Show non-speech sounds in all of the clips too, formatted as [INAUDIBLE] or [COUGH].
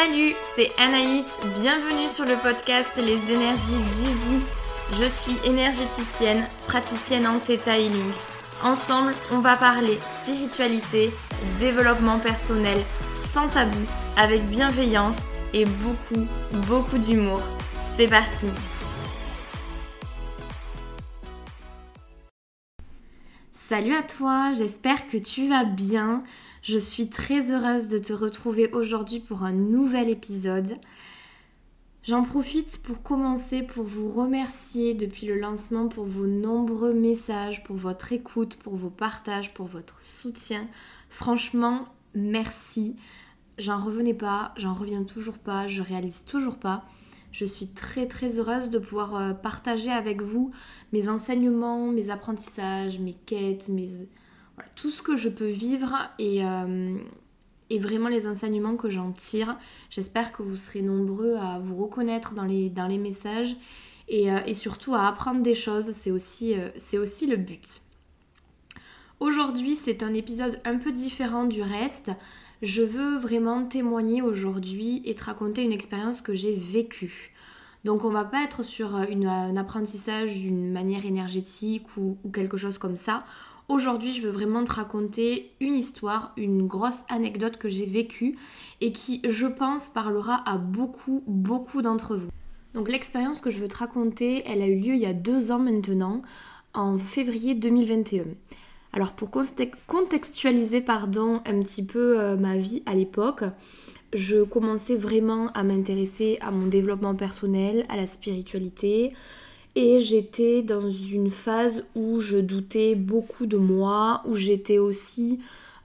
Salut, c'est Anaïs, bienvenue sur le podcast Les énergies d'Easy. Je suis énergéticienne, praticienne en Theta Healing. Ensemble, on va parler spiritualité, développement personnel, sans tabou, avec bienveillance et beaucoup, beaucoup d'humour. C'est parti Salut à toi, j'espère que tu vas bien. Je suis très heureuse de te retrouver aujourd'hui pour un nouvel épisode. J'en profite pour commencer pour vous remercier depuis le lancement pour vos nombreux messages, pour votre écoute, pour vos partages, pour votre soutien. Franchement, merci. J'en revenais pas, j'en reviens toujours pas, je réalise toujours pas. Je suis très très heureuse de pouvoir euh, partager avec vous mes enseignements, mes apprentissages, mes quêtes, mes... tout ce que je peux vivre et, euh, et vraiment les enseignements que j'en tire. J'espère que vous serez nombreux à vous reconnaître dans les, messages et, euh, et surtout à apprendre des choses. C'est aussi, c'est aussi le but. Aujourd'hui, c'est un épisode un peu différent du reste je veux vraiment témoigner aujourd'hui et te raconter une expérience que j'ai vécue. Donc on va pas être sur euh, un apprentissage d'une manière énergétique ou, quelque chose comme ça. Aujourd'hui, je veux vraiment te raconter une histoire, une grosse anecdote que j'ai vécue et qui, je pense, parlera à beaucoup, beaucoup d'entre vous. Donc l'expérience que je veux te raconter, elle a eu lieu il y a deux ans maintenant, en février 2021. Alors pour contextualiser pardon, un petit peu euh, ma vie à l'époque, je commençais vraiment à m'intéresser à mon développement personnel, à la spiritualité. Et j'étais dans une phase où je doutais beaucoup de moi, où j'étais aussi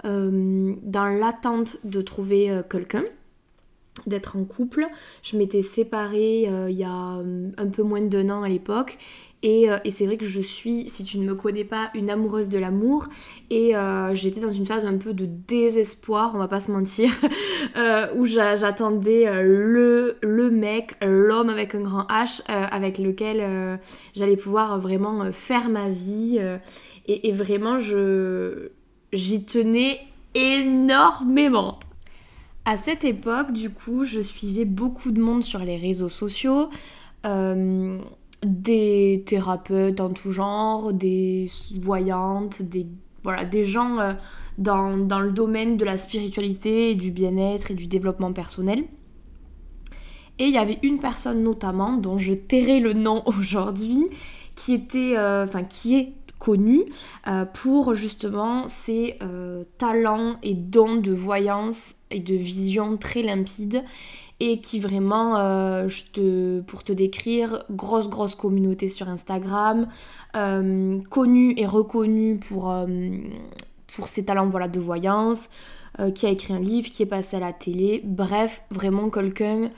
euh, dans l'attente de trouver euh, quelqu'un, d'être en couple. Je m'étais séparée il y a un peu moins d'un an à l'époque euh, et, c'est vrai que je suis, si tu ne me connais pas, une amoureuse de l'amour. Et euh, j'étais dans une phase un peu de désespoir, on va pas se mentir, [LAUGHS] euh, où j'attendais le, le mec, l'homme avec un grand H, avec lequel j'allais pouvoir vraiment faire ma vie. Et, et, vraiment, j'y tenais énormément. À cette époque, du coup, je suivais beaucoup de monde sur les réseaux sociaux des thérapeutes en tout genre, des voyantes, des, voilà, des gens euh, dans, dans, le domaine de la spiritualité, du bien-être et du développement personnel. Et il y avait une personne notamment, dont je tairai le nom [LAUGHS] aujourd'hui, qui était, euh, qui est connue euh, pour justement ses talents et dons de voyance et de vision très limpides et qui vraiment, euh, pour te décrire, grosse grosse communauté sur Instagram, euh, connue et reconnue pour, euh, pour ses talents voilà, de voyance, qui a écrit un livre, qui est passé à la télé, bref, vraiment quelqu'un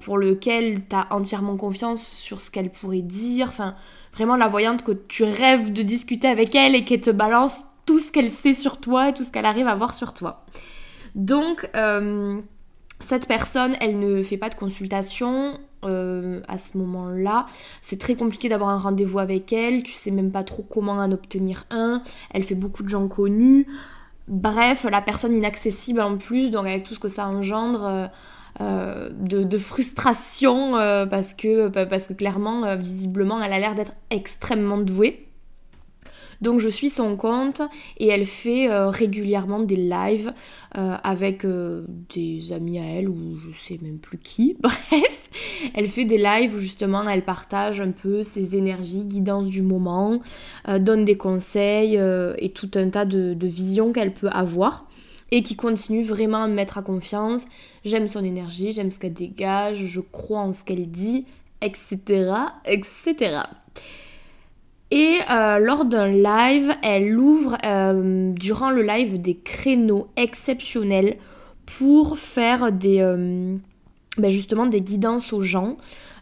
pour lequel tu as entièrement confiance sur ce qu'elle pourrait dire, enfin vraiment la voyante que tu rêves de discuter avec elle et qu'elle te balance tout ce qu'elle sait sur toi et tout ce qu'elle arrive à voir sur toi. Donc, cette personne, elle ne fait pas de consultation euh, à ce moment-là. C'est très compliqué d'avoir un rendez-vous avec elle. Tu sais même pas trop comment en obtenir un. Elle fait beaucoup de gens connus. Bref, la personne inaccessible en plus, donc avec tout ce que ça engendre euh, euh, de, frustration, que, parce que clairement, visiblement, elle a l'air d'être extrêmement douée. Donc je suis son compte et elle fait euh, régulièrement des lives euh, avec euh, des amis à elle ou je sais même plus qui. [LAUGHS] Bref, elle fait des lives où justement elle partage un peu ses énergies, guidance du moment, donne des conseils et tout un tas de, de visions qu'elle peut avoir et qui continue vraiment à me mettre à confiance. J'aime son énergie, j'aime ce qu'elle dégage, je crois en ce qu'elle dit, etc. etc. Et euh, lors d'un live, elle ouvre euh, durant le live des créneaux exceptionnels pour faire des, euh, ben justement des guidances aux gens.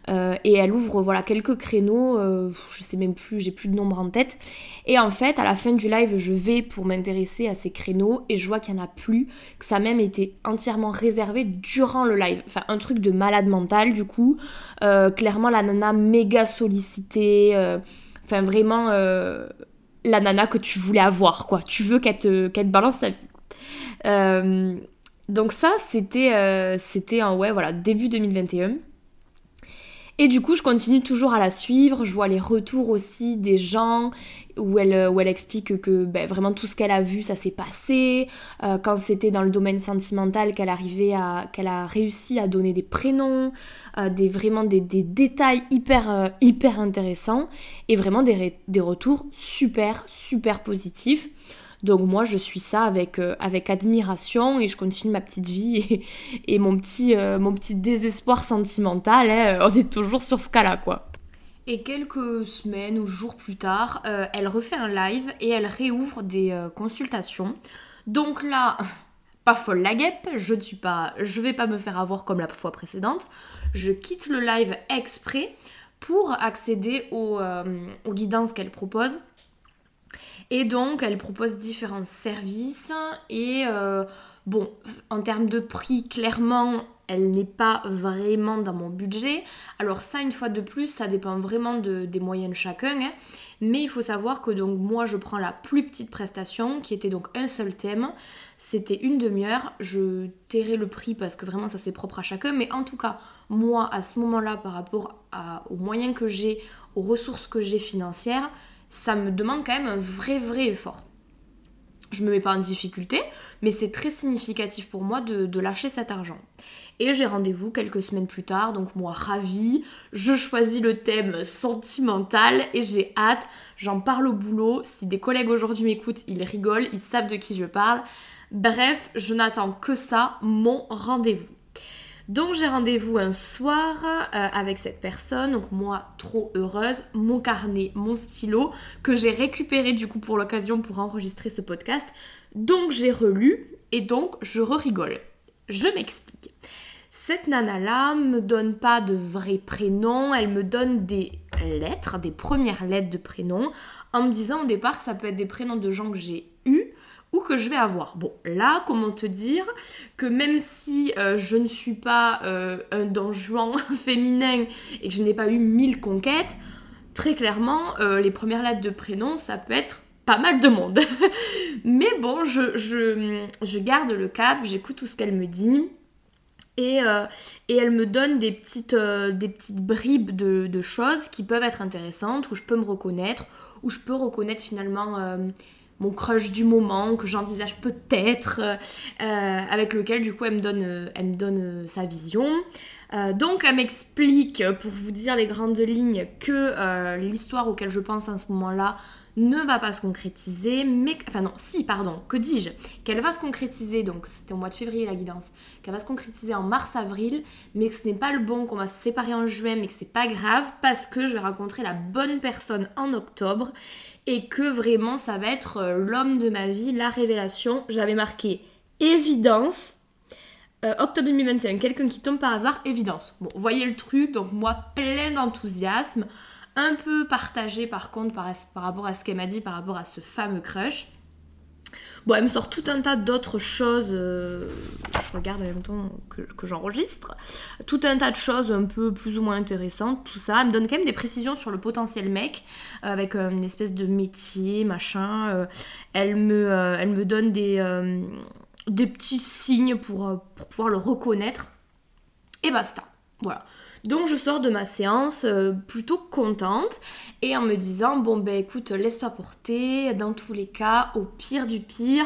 et elle ouvre voilà quelques créneaux, je sais même plus, j'ai plus de nombre en tête. Et en fait, à la fin du live, je vais pour m'intéresser à ces créneaux et je vois qu'il n'y en a plus, que ça a même été entièrement réservé durant le live. Enfin, un truc de malade mental du coup. clairement, la nana méga sollicitée Enfin, vraiment, euh, la nana que tu voulais avoir, quoi. Tu veux qu'elle te, balance sa vie. Euh, Donc ça, c'était c'était en ouais, voilà, début 2021. Et du coup, je continue toujours à la suivre. Je vois les retours aussi des gens où elle, où elle explique que ben, vraiment tout ce qu'elle a vu, ça s'est passé. Euh, quand c'était dans le domaine sentimental, qu'elle arrivait qu'elle a réussi à donner des prénoms, euh, des vraiment des, détails hyper, euh, hyper intéressants et vraiment des, des retours super, super positifs. Donc moi je suis ça avec, avec admiration et je continue ma petite vie [LAUGHS] et, mon, petit, mon petit désespoir sentimental, hein. on est toujours sur ce cas-là quoi. Et quelques semaines ou jours plus tard, euh, elle refait un live et elle réouvre des euh, consultations. Donc là, [LAUGHS] pas folle la guêpe, je ne suis pas, je vais pas me faire avoir comme la fois précédente. Je quitte le live exprès pour accéder aux, euh, aux guidances qu'elle propose. Et donc, elle propose différents services et bon, en termes de prix, clairement, elle n'est pas vraiment dans mon budget. Alors ça, une fois de plus, ça dépend vraiment des moyens de chacun. Hein. Mais il faut savoir que donc moi, je prends la plus petite prestation, qui était donc un seul thème. C'était une demi-heure. Je tairai le prix parce que vraiment, ça c'est propre à chacun. Mais en tout cas, moi, à ce moment-là, par rapport aux moyens que j'ai, aux ressources que j'ai financières, ça me demande quand même un vrai, vrai effort je me mets pas en difficulté, mais c'est très significatif pour moi de, lâcher cet argent. Et j'ai rendez-vous quelques semaines plus tard, donc moi ravie, je choisis le thème sentimental et j'ai hâte, j'en parle au boulot. Si des collègues aujourd'hui m'écoutent, ils rigolent, ils savent de qui je parle. Bref, je n'attends que ça, mon rendez-vous. Donc j'ai rendez-vous un soir euh, avec cette personne, donc moi trop heureuse, mon carnet, mon stylo, que j'ai récupéré du coup pour l'occasion pour enregistrer ce podcast. Donc j'ai relu et donc je rigole. Je m'explique. Cette nana-là me donne pas de vrais prénoms, elle me donne des lettres, des premières lettres de prénoms, en me disant au départ que ça peut être des prénoms de gens que j'ai que je vais avoir. Bon, là, comment te dire que même si euh, je ne suis pas euh, un don [LAUGHS] féminin et que je n'ai pas eu mille conquêtes, très clairement, euh, les premières lettres de prénom, ça peut être pas mal de monde. [LAUGHS] Mais bon, je, je, garde le cap, j'écoute tout ce qu'elle me dit. Et, et, elle me donne des petites, des petites bribes de, de, choses qui peuvent être intéressantes, où je peux me reconnaître, où je peux reconnaître finalement mon crush du moment que j'envisage peut-être, euh, avec lequel du coup elle me donne, euh, euh, sa vision. donc elle m'explique, pour vous dire les grandes lignes, que l'histoire auquel je pense à ce moment-là ne va pas se concrétiser, mais... Enfin non, si, pardon, que dis-je Qu'elle va se concrétiser, donc c'était au mois de février la guidance, qu'elle va se concrétiser en mars-avril, mais que ce n'est pas le bon, qu'on va se séparer en juin, mais que c'est pas grave, parce que je vais rencontrer la bonne personne en octobre, et que vraiment ça va être euh, l'homme de ma vie, la révélation. J'avais marqué évidence. Euh, octobre 2021, quelqu'un qui tombe par hasard, évidence. Bon, voyez le truc, donc moi plein d'enthousiasme, un peu partagé par contre par, rapport à ce qu'elle m'a dit, par rapport à ce fameux crush. Bon, elle me sort tout un tas d'autres choses. Euh, je regarde en même temps que, j'enregistre. Tout un tas de choses un peu plus ou moins intéressantes, tout ça. Elle me donne quand même des précisions sur le potentiel mec, euh, avec euh, une espèce de métier, machin. elle, me, elle me donne des, petits signes pour pouvoir le reconnaître. Et basta. Voilà. Donc je sors de ma séance euh, plutôt contente et en me disant bon ben écoute laisse-toi porter dans tous les cas au pire du pire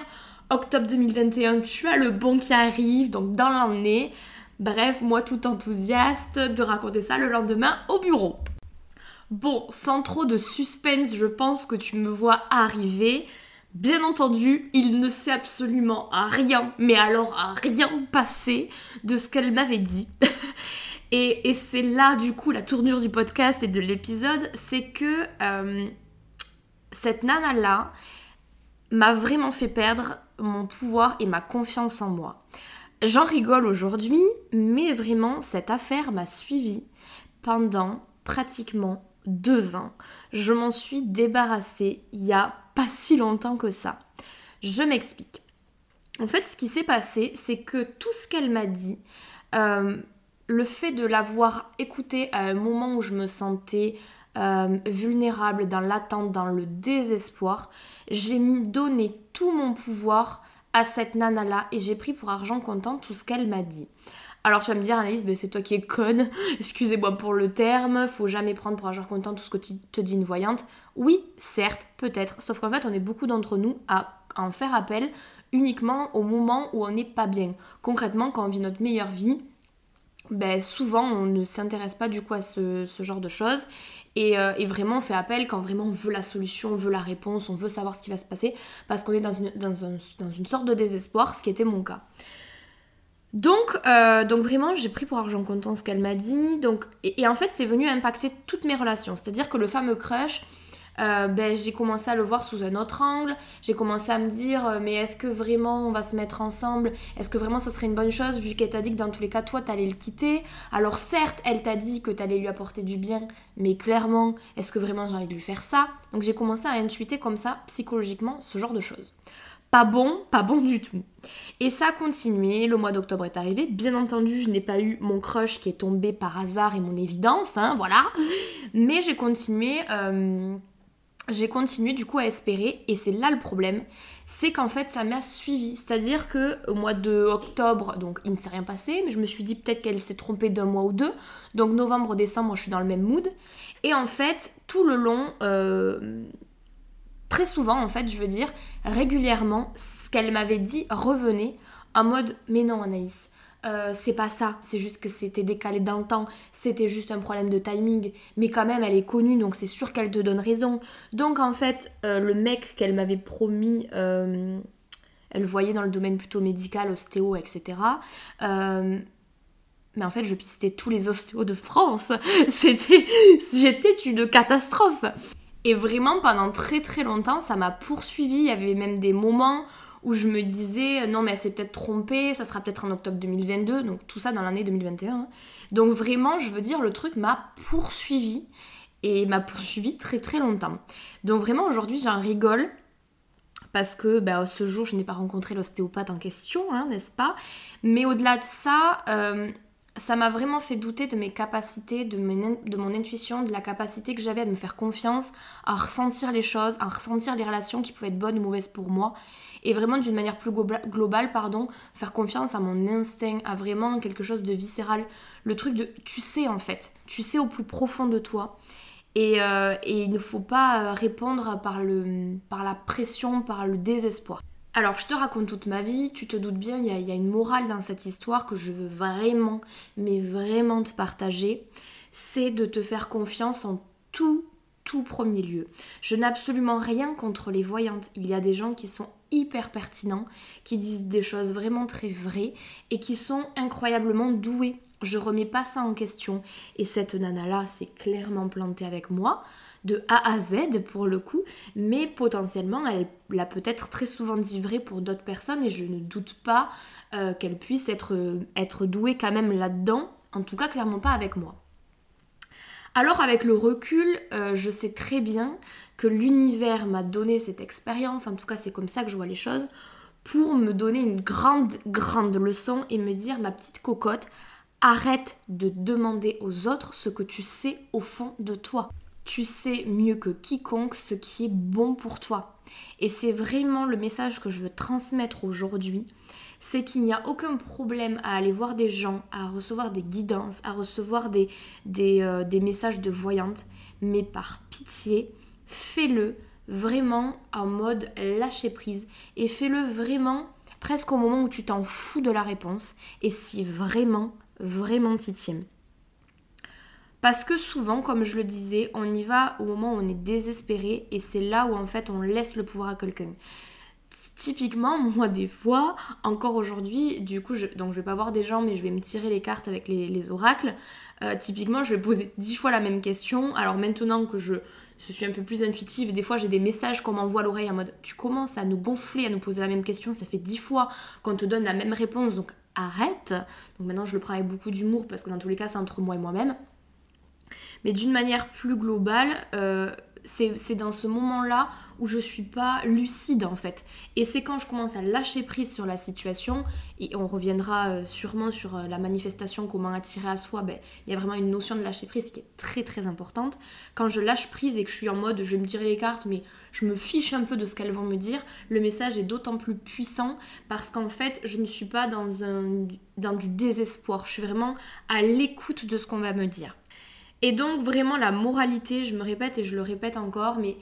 octobre 2021 tu as le bon qui arrive donc dans l'année bref moi tout enthousiaste de raconter ça le lendemain au bureau. Bon sans trop de suspense je pense que tu me vois arriver. Bien entendu, il ne s'est absolument rien, mais alors rien passé de ce qu'elle m'avait dit. [LAUGHS] Et, c'est là, du coup, la tournure du podcast et de l'épisode, c'est que euh, cette nana-là m'a vraiment fait perdre mon pouvoir et ma confiance en moi. J'en rigole aujourd'hui, mais vraiment, cette affaire m'a suivi pendant pratiquement deux ans. Je m'en suis débarrassée il y a pas si longtemps que ça. Je m'explique. En fait, ce qui s'est passé, c'est que tout ce qu'elle m'a dit, euh, le fait de l'avoir écouté à un moment où je me sentais euh, vulnérable, dans l'attente, dans le désespoir, j'ai donné tout mon pouvoir à cette nana-là et j'ai pris pour argent comptant tout ce qu'elle m'a dit. Alors tu vas me dire, Anaïs, ben, c'est toi qui es conne, [LAUGHS] excusez-moi pour le terme, faut jamais prendre pour argent comptant tout ce que te dit une voyante. Oui, certes, peut-être, sauf qu'en fait, on est beaucoup d'entre nous à en faire appel uniquement au moment où on n'est pas bien. Concrètement, quand on vit notre meilleure vie, ben, souvent on ne s'intéresse pas du coup à ce, genre de choses euh, et, vraiment on fait appel quand vraiment on veut la solution, on veut la réponse, on veut savoir ce qui va se passer parce qu'on est dans une, sorte de désespoir, ce qui était mon cas. Donc, euh, donc vraiment, j'ai pris pour argent comptant ce qu'elle m'a dit. Donc, et, en fait, c'est venu impacter toutes mes relations. C'est-à-dire que le fameux crush, euh, ben, j'ai commencé à le voir sous un autre angle. J'ai commencé à me dire, euh, mais est-ce que vraiment on va se mettre ensemble? Est-ce que vraiment ça serait une bonne chose vu qu'elle t'a dit que dans tous les cas, toi, t'allais le quitter? Alors certes, elle t'a dit que t'allais lui apporter du bien, mais clairement, est-ce que vraiment j'ai envie de lui faire ça? Donc j'ai commencé à intuiter comme ça, psychologiquement, ce genre de choses. Pas bon, pas bon du tout. Et ça a continué, le mois d'octobre est arrivé. Bien entendu, je n'ai pas eu mon crush qui est tombé par hasard et mon évidence, hein, voilà. Mais j'ai continué euh, j'ai continué du coup à espérer et c'est là le problème, c'est qu'en fait ça m'a suivi, c'est-à-dire que au mois de octobre, donc il ne s'est rien passé, mais je me suis dit peut-être qu'elle s'est trompée d'un mois ou deux, donc novembre, décembre, je suis dans le même mood, et en fait tout le long, euh, très souvent en fait, je veux dire, régulièrement, ce qu'elle m'avait dit revenait en mode mais non Anaïs, euh, c'est pas ça, c'est juste que c'était décalé dans le temps, c'était juste un problème de timing, mais quand même elle est connue donc c'est sûr qu'elle te donne raison. Donc en fait, euh, le mec qu'elle m'avait promis, euh, elle voyait dans le domaine plutôt médical, ostéo, etc. mais en fait, je pistais tous les ostéos de France. [LAUGHS] C'était, j'étais une catastrophe. Et vraiment, pendant très très longtemps, ça m'a poursuivi. Il y avait même des moments où je me disais non mais elle s'est peut-être trompée, ça sera peut-être en octobre 2022, donc tout ça dans l'année 2021. Hein. Donc vraiment, je veux dire, le truc m'a poursuivi et m'a poursuivi très très longtemps. Donc vraiment aujourd'hui j'en rigole parce que bah, ce jour je n'ai pas rencontré l'ostéopathe en question, hein, n'est-ce pas? Mais au-delà de ça, euh, ça m'a vraiment fait douter de mes capacités, de, mon intuition, de la capacité que j'avais à me faire confiance, à ressentir les choses, à ressentir les relations qui pouvaient être bonnes ou mauvaises pour moi et vraiment d'une manière plus globale, pardon, faire confiance à mon instinct, à vraiment quelque chose de viscéral. Le truc de tu sais en fait, tu sais au plus profond de toi. Et, euh, il ne faut pas euh, répondre par, le, par la pression, par le désespoir. Alors, je te raconte toute ma vie, tu te doutes bien, il y, a une morale dans cette histoire que je veux vraiment, mais vraiment te partager. C'est de te faire confiance en tout, tout premier lieu. Je n'ai absolument rien contre les voyantes. Il y a des gens qui sont hyper pertinents, qui disent des choses vraiment très vraies et qui sont incroyablement doués. Je remets pas ça en question. Et cette nana-là s'est clairement plantée avec moi, de A à Z pour le coup, mais potentiellement elle l'a peut-être très souvent dit pour d'autres personnes et je ne doute pas euh, qu'elle puisse être, être douée quand même là-dedans, en tout cas clairement pas avec moi. Alors avec le recul, euh, je sais très bien que l'univers m'a donné cette expérience, en tout cas c'est comme ça que je vois les choses, pour me donner une grande, grande leçon et me dire, ma petite cocotte, arrête de demander aux autres ce que tu sais au fond de toi. Tu sais mieux que quiconque ce qui est bon pour toi. Et c'est vraiment le message que je veux transmettre aujourd'hui, c'est qu'il n'y a aucun problème à aller voir des gens, à recevoir des guidances, à recevoir des, euh, messages de voyantes, mais par pitié, fais-le vraiment en mode lâcher prise et fais-le vraiment presque au moment où tu t'en fous de la réponse et si vraiment, vraiment t'y tiens. Parce que souvent, comme je le disais, on y va au moment où on est désespéré et c'est là où en fait on laisse le pouvoir à quelqu'un. Typiquement, [LAUGHS] moi des fois, encore aujourd'hui, du coup, je, donc je vais pas voir des gens, mais je vais me tirer les cartes avec les, oracles. Euh, typiquement, je vais poser dix fois la même question. Alors maintenant que je, suis un peu plus intuitive. Des fois, j'ai des messages qu'on m'envoie à l'oreille en mode tu commences à nous gonfler, à nous poser la même question. Ça fait dix fois qu'on te donne la même réponse, donc arrête. Donc maintenant, je le prends avec beaucoup d'humour parce que dans tous les cas, c'est entre moi et moi-même. Mais d'une manière plus globale, euh, c'est dans ce moment-là où je suis pas lucide en fait. Et c'est quand je commence à lâcher prise sur la situation, et on reviendra euh, sûrement sur euh, la manifestation, comment attirer à soi, ben, il y a vraiment une notion de lâcher prise qui est très très importante. Quand je lâche prise et que je suis en mode je vais me tirer les cartes, mais je me fiche un peu de ce qu'elles vont me dire, le message est d'autant plus puissant parce qu'en fait je ne suis pas dans, un, dans du désespoir, je suis vraiment à l'écoute de ce qu'on va me dire. Et donc vraiment la moralité, je me répète et je le répète encore, mais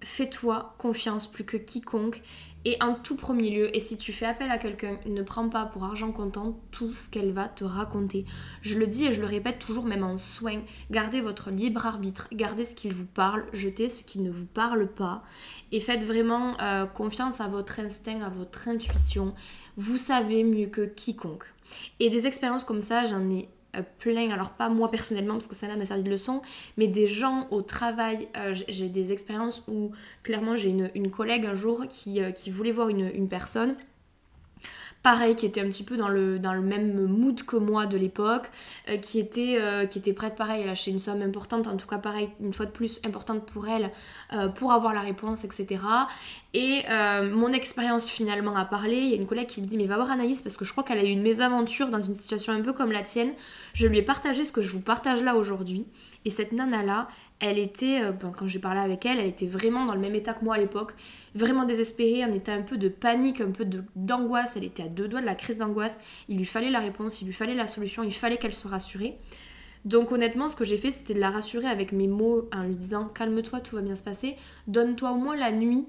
fais-toi confiance plus que quiconque. Et en tout premier lieu, et si tu fais appel à quelqu'un, ne prends pas pour argent comptant tout ce qu'elle va te raconter. Je le dis et je le répète toujours, même en soin. Gardez votre libre arbitre, gardez ce qu'il vous parle, jetez ce qui ne vous parle pas. Et faites vraiment euh, confiance à votre instinct, à votre intuition. Vous savez mieux que quiconque. Et des expériences comme ça, j'en ai plein, alors pas moi personnellement parce que ça m'a servi de leçon, mais des gens au travail, euh, j'ai des expériences où clairement j'ai une, collègue un jour qui, euh, qui voulait voir une, personne. Pareil, qui était un petit peu dans le, même mood que moi de l'époque, euh, qui, était, euh, qui était prête, pareil, à lâcher une somme importante, en tout cas, pareil, une fois de plus, importante pour elle, euh, pour avoir la réponse, etc. Et mon expérience finalement a parlé. Il y a une collègue qui me dit Mais va voir Anaïs, parce que je crois qu'elle a eu une mésaventure dans une situation un peu comme la tienne. Je lui ai partagé ce que je vous partage là aujourd'hui. Et cette nana-là, elle était, euh, quand j'ai parlé avec elle, elle était vraiment dans le même état que moi à l'époque, vraiment désespérée, en était un peu de panique, un peu d'angoisse, elle était à deux doigts de la crise d'angoisse, il lui fallait la réponse, il lui fallait la solution, il fallait qu'elle soit rassurée. Donc honnêtement, ce que j'ai fait, c'était de la rassurer avec mes mots en lui disant calme-toi, tout va bien se passer, donne-toi au moins la nuit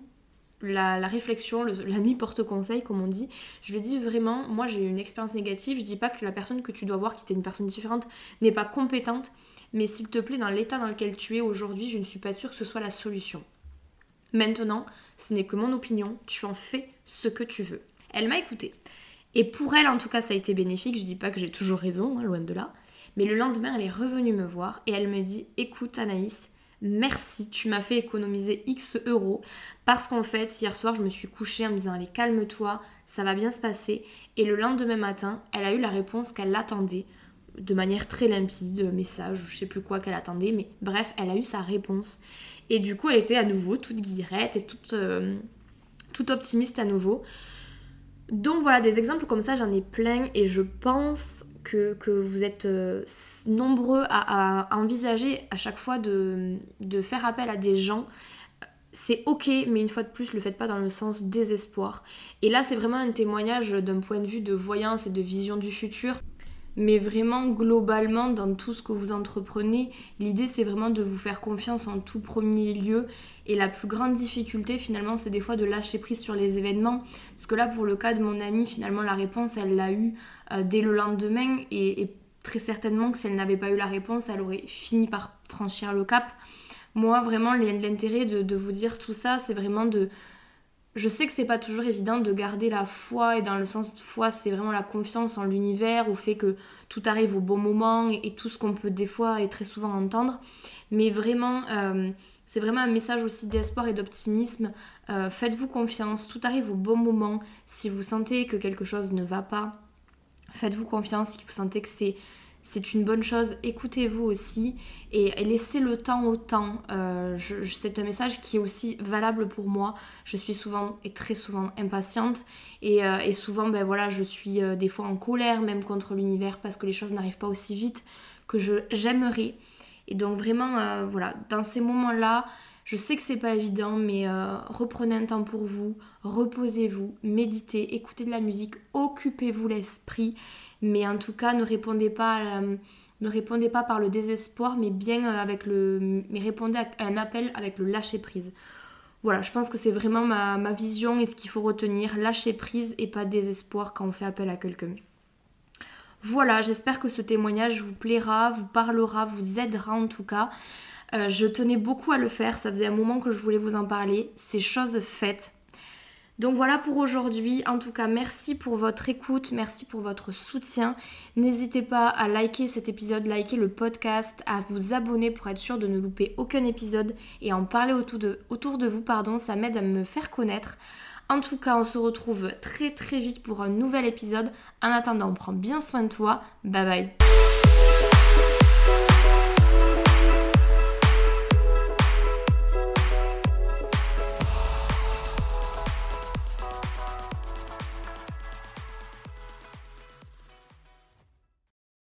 la, réflexion, la nuit porte conseil, comme on dit. Je lui dis vraiment, moi j'ai eu une expérience négative. Je dis pas que la personne que tu dois voir, qui était une personne différente, n'est pas compétente, mais s'il te plaît, dans l'état dans lequel tu es aujourd'hui, je ne suis pas sûre que ce soit la solution. Maintenant, ce n'est que mon opinion, tu en fais ce que tu veux. Elle m'a écoutée. Et pour elle, en tout cas, ça a été bénéfique. Je dis pas que j'ai toujours raison, hein, loin de là. Mais le lendemain, elle est revenue me voir et elle me dit Écoute, Anaïs, merci, tu m'as fait économiser X euros parce qu'en fait, hier soir, je me suis couchée en me disant allez, calme-toi, ça va bien se passer. Et le lendemain matin, elle a eu la réponse qu'elle attendait de manière très limpide, message, je sais plus quoi qu'elle attendait, mais bref, elle a eu sa réponse. Et du coup, elle était à nouveau toute guillerette et toute, euh, toute optimiste à nouveau. Donc voilà, des exemples comme ça, j'en ai plein et je pense que, vous êtes euh, nombreux à, envisager à chaque fois de, de faire appel à des gens c'est ok, mais une fois de plus, le faites pas dans le sens désespoir. Et là, c'est vraiment un témoignage d'un point de vue de voyance et de vision du futur mais vraiment globalement dans tout ce que vous entreprenez, l'idée c'est vraiment de vous faire confiance en tout premier lieu. Et la plus grande difficulté finalement c'est des fois de lâcher prise sur les événements. Parce que là pour le cas de mon amie finalement la réponse elle l'a eu euh, dès le lendemain. Et, très certainement que si elle n'avait pas eu la réponse elle aurait fini par franchir le cap. Moi vraiment l'intérêt de vous dire tout ça c'est vraiment de je sais que c'est pas toujours évident de garder la foi et dans le sens de foi c'est vraiment la confiance en l'univers au fait que tout arrive au bon moment et, tout ce qu'on peut des fois et très souvent entendre. Mais vraiment euh, c'est vraiment un message aussi d'espoir et d'optimisme. Euh, faites-vous confiance tout arrive au bon moment. Si vous sentez que quelque chose ne va pas faites-vous confiance. Si vous sentez que c'est c'est une bonne chose. Écoutez-vous aussi et, laissez le temps au temps. Euh, c'est un message qui est aussi valable pour moi. Je suis souvent et très souvent impatiente et, euh, souvent, ben voilà, je suis euh, des fois en colère même contre l'univers parce que les choses n'arrivent pas aussi vite que j'aimerais. Et donc vraiment, voilà, dans ces moments-là, je sais que c'est pas évident, mais reprenez un temps pour vous, reposez-vous, méditez, écoutez de la musique, occupez-vous l'esprit mais en tout cas, ne répondez pas, ne répondez pas par le désespoir, mais bien euh, avec le, mais répondez à un appel avec le lâcher prise. Voilà, je pense que c'est vraiment ma, ma, vision et ce qu'il faut retenir, lâcher prise et pas désespoir quand on fait appel à quelqu'un. Voilà, j'espère que ce témoignage vous plaira, vous parlera, vous aidera en tout cas. Euh, je tenais beaucoup à le faire, ça faisait un moment que je voulais vous en parler. C'est chose faite. Donc voilà pour aujourd'hui. En tout cas, merci pour votre écoute, merci pour votre soutien. N'hésitez pas à liker cet épisode, liker le podcast, à vous abonner pour être sûr de ne louper aucun épisode et en parler autour de, autour de vous. Pardon, ça m'aide à me faire connaître. En tout cas, on se retrouve très très vite pour un nouvel épisode. En attendant, on prend bien soin de toi. Bye bye.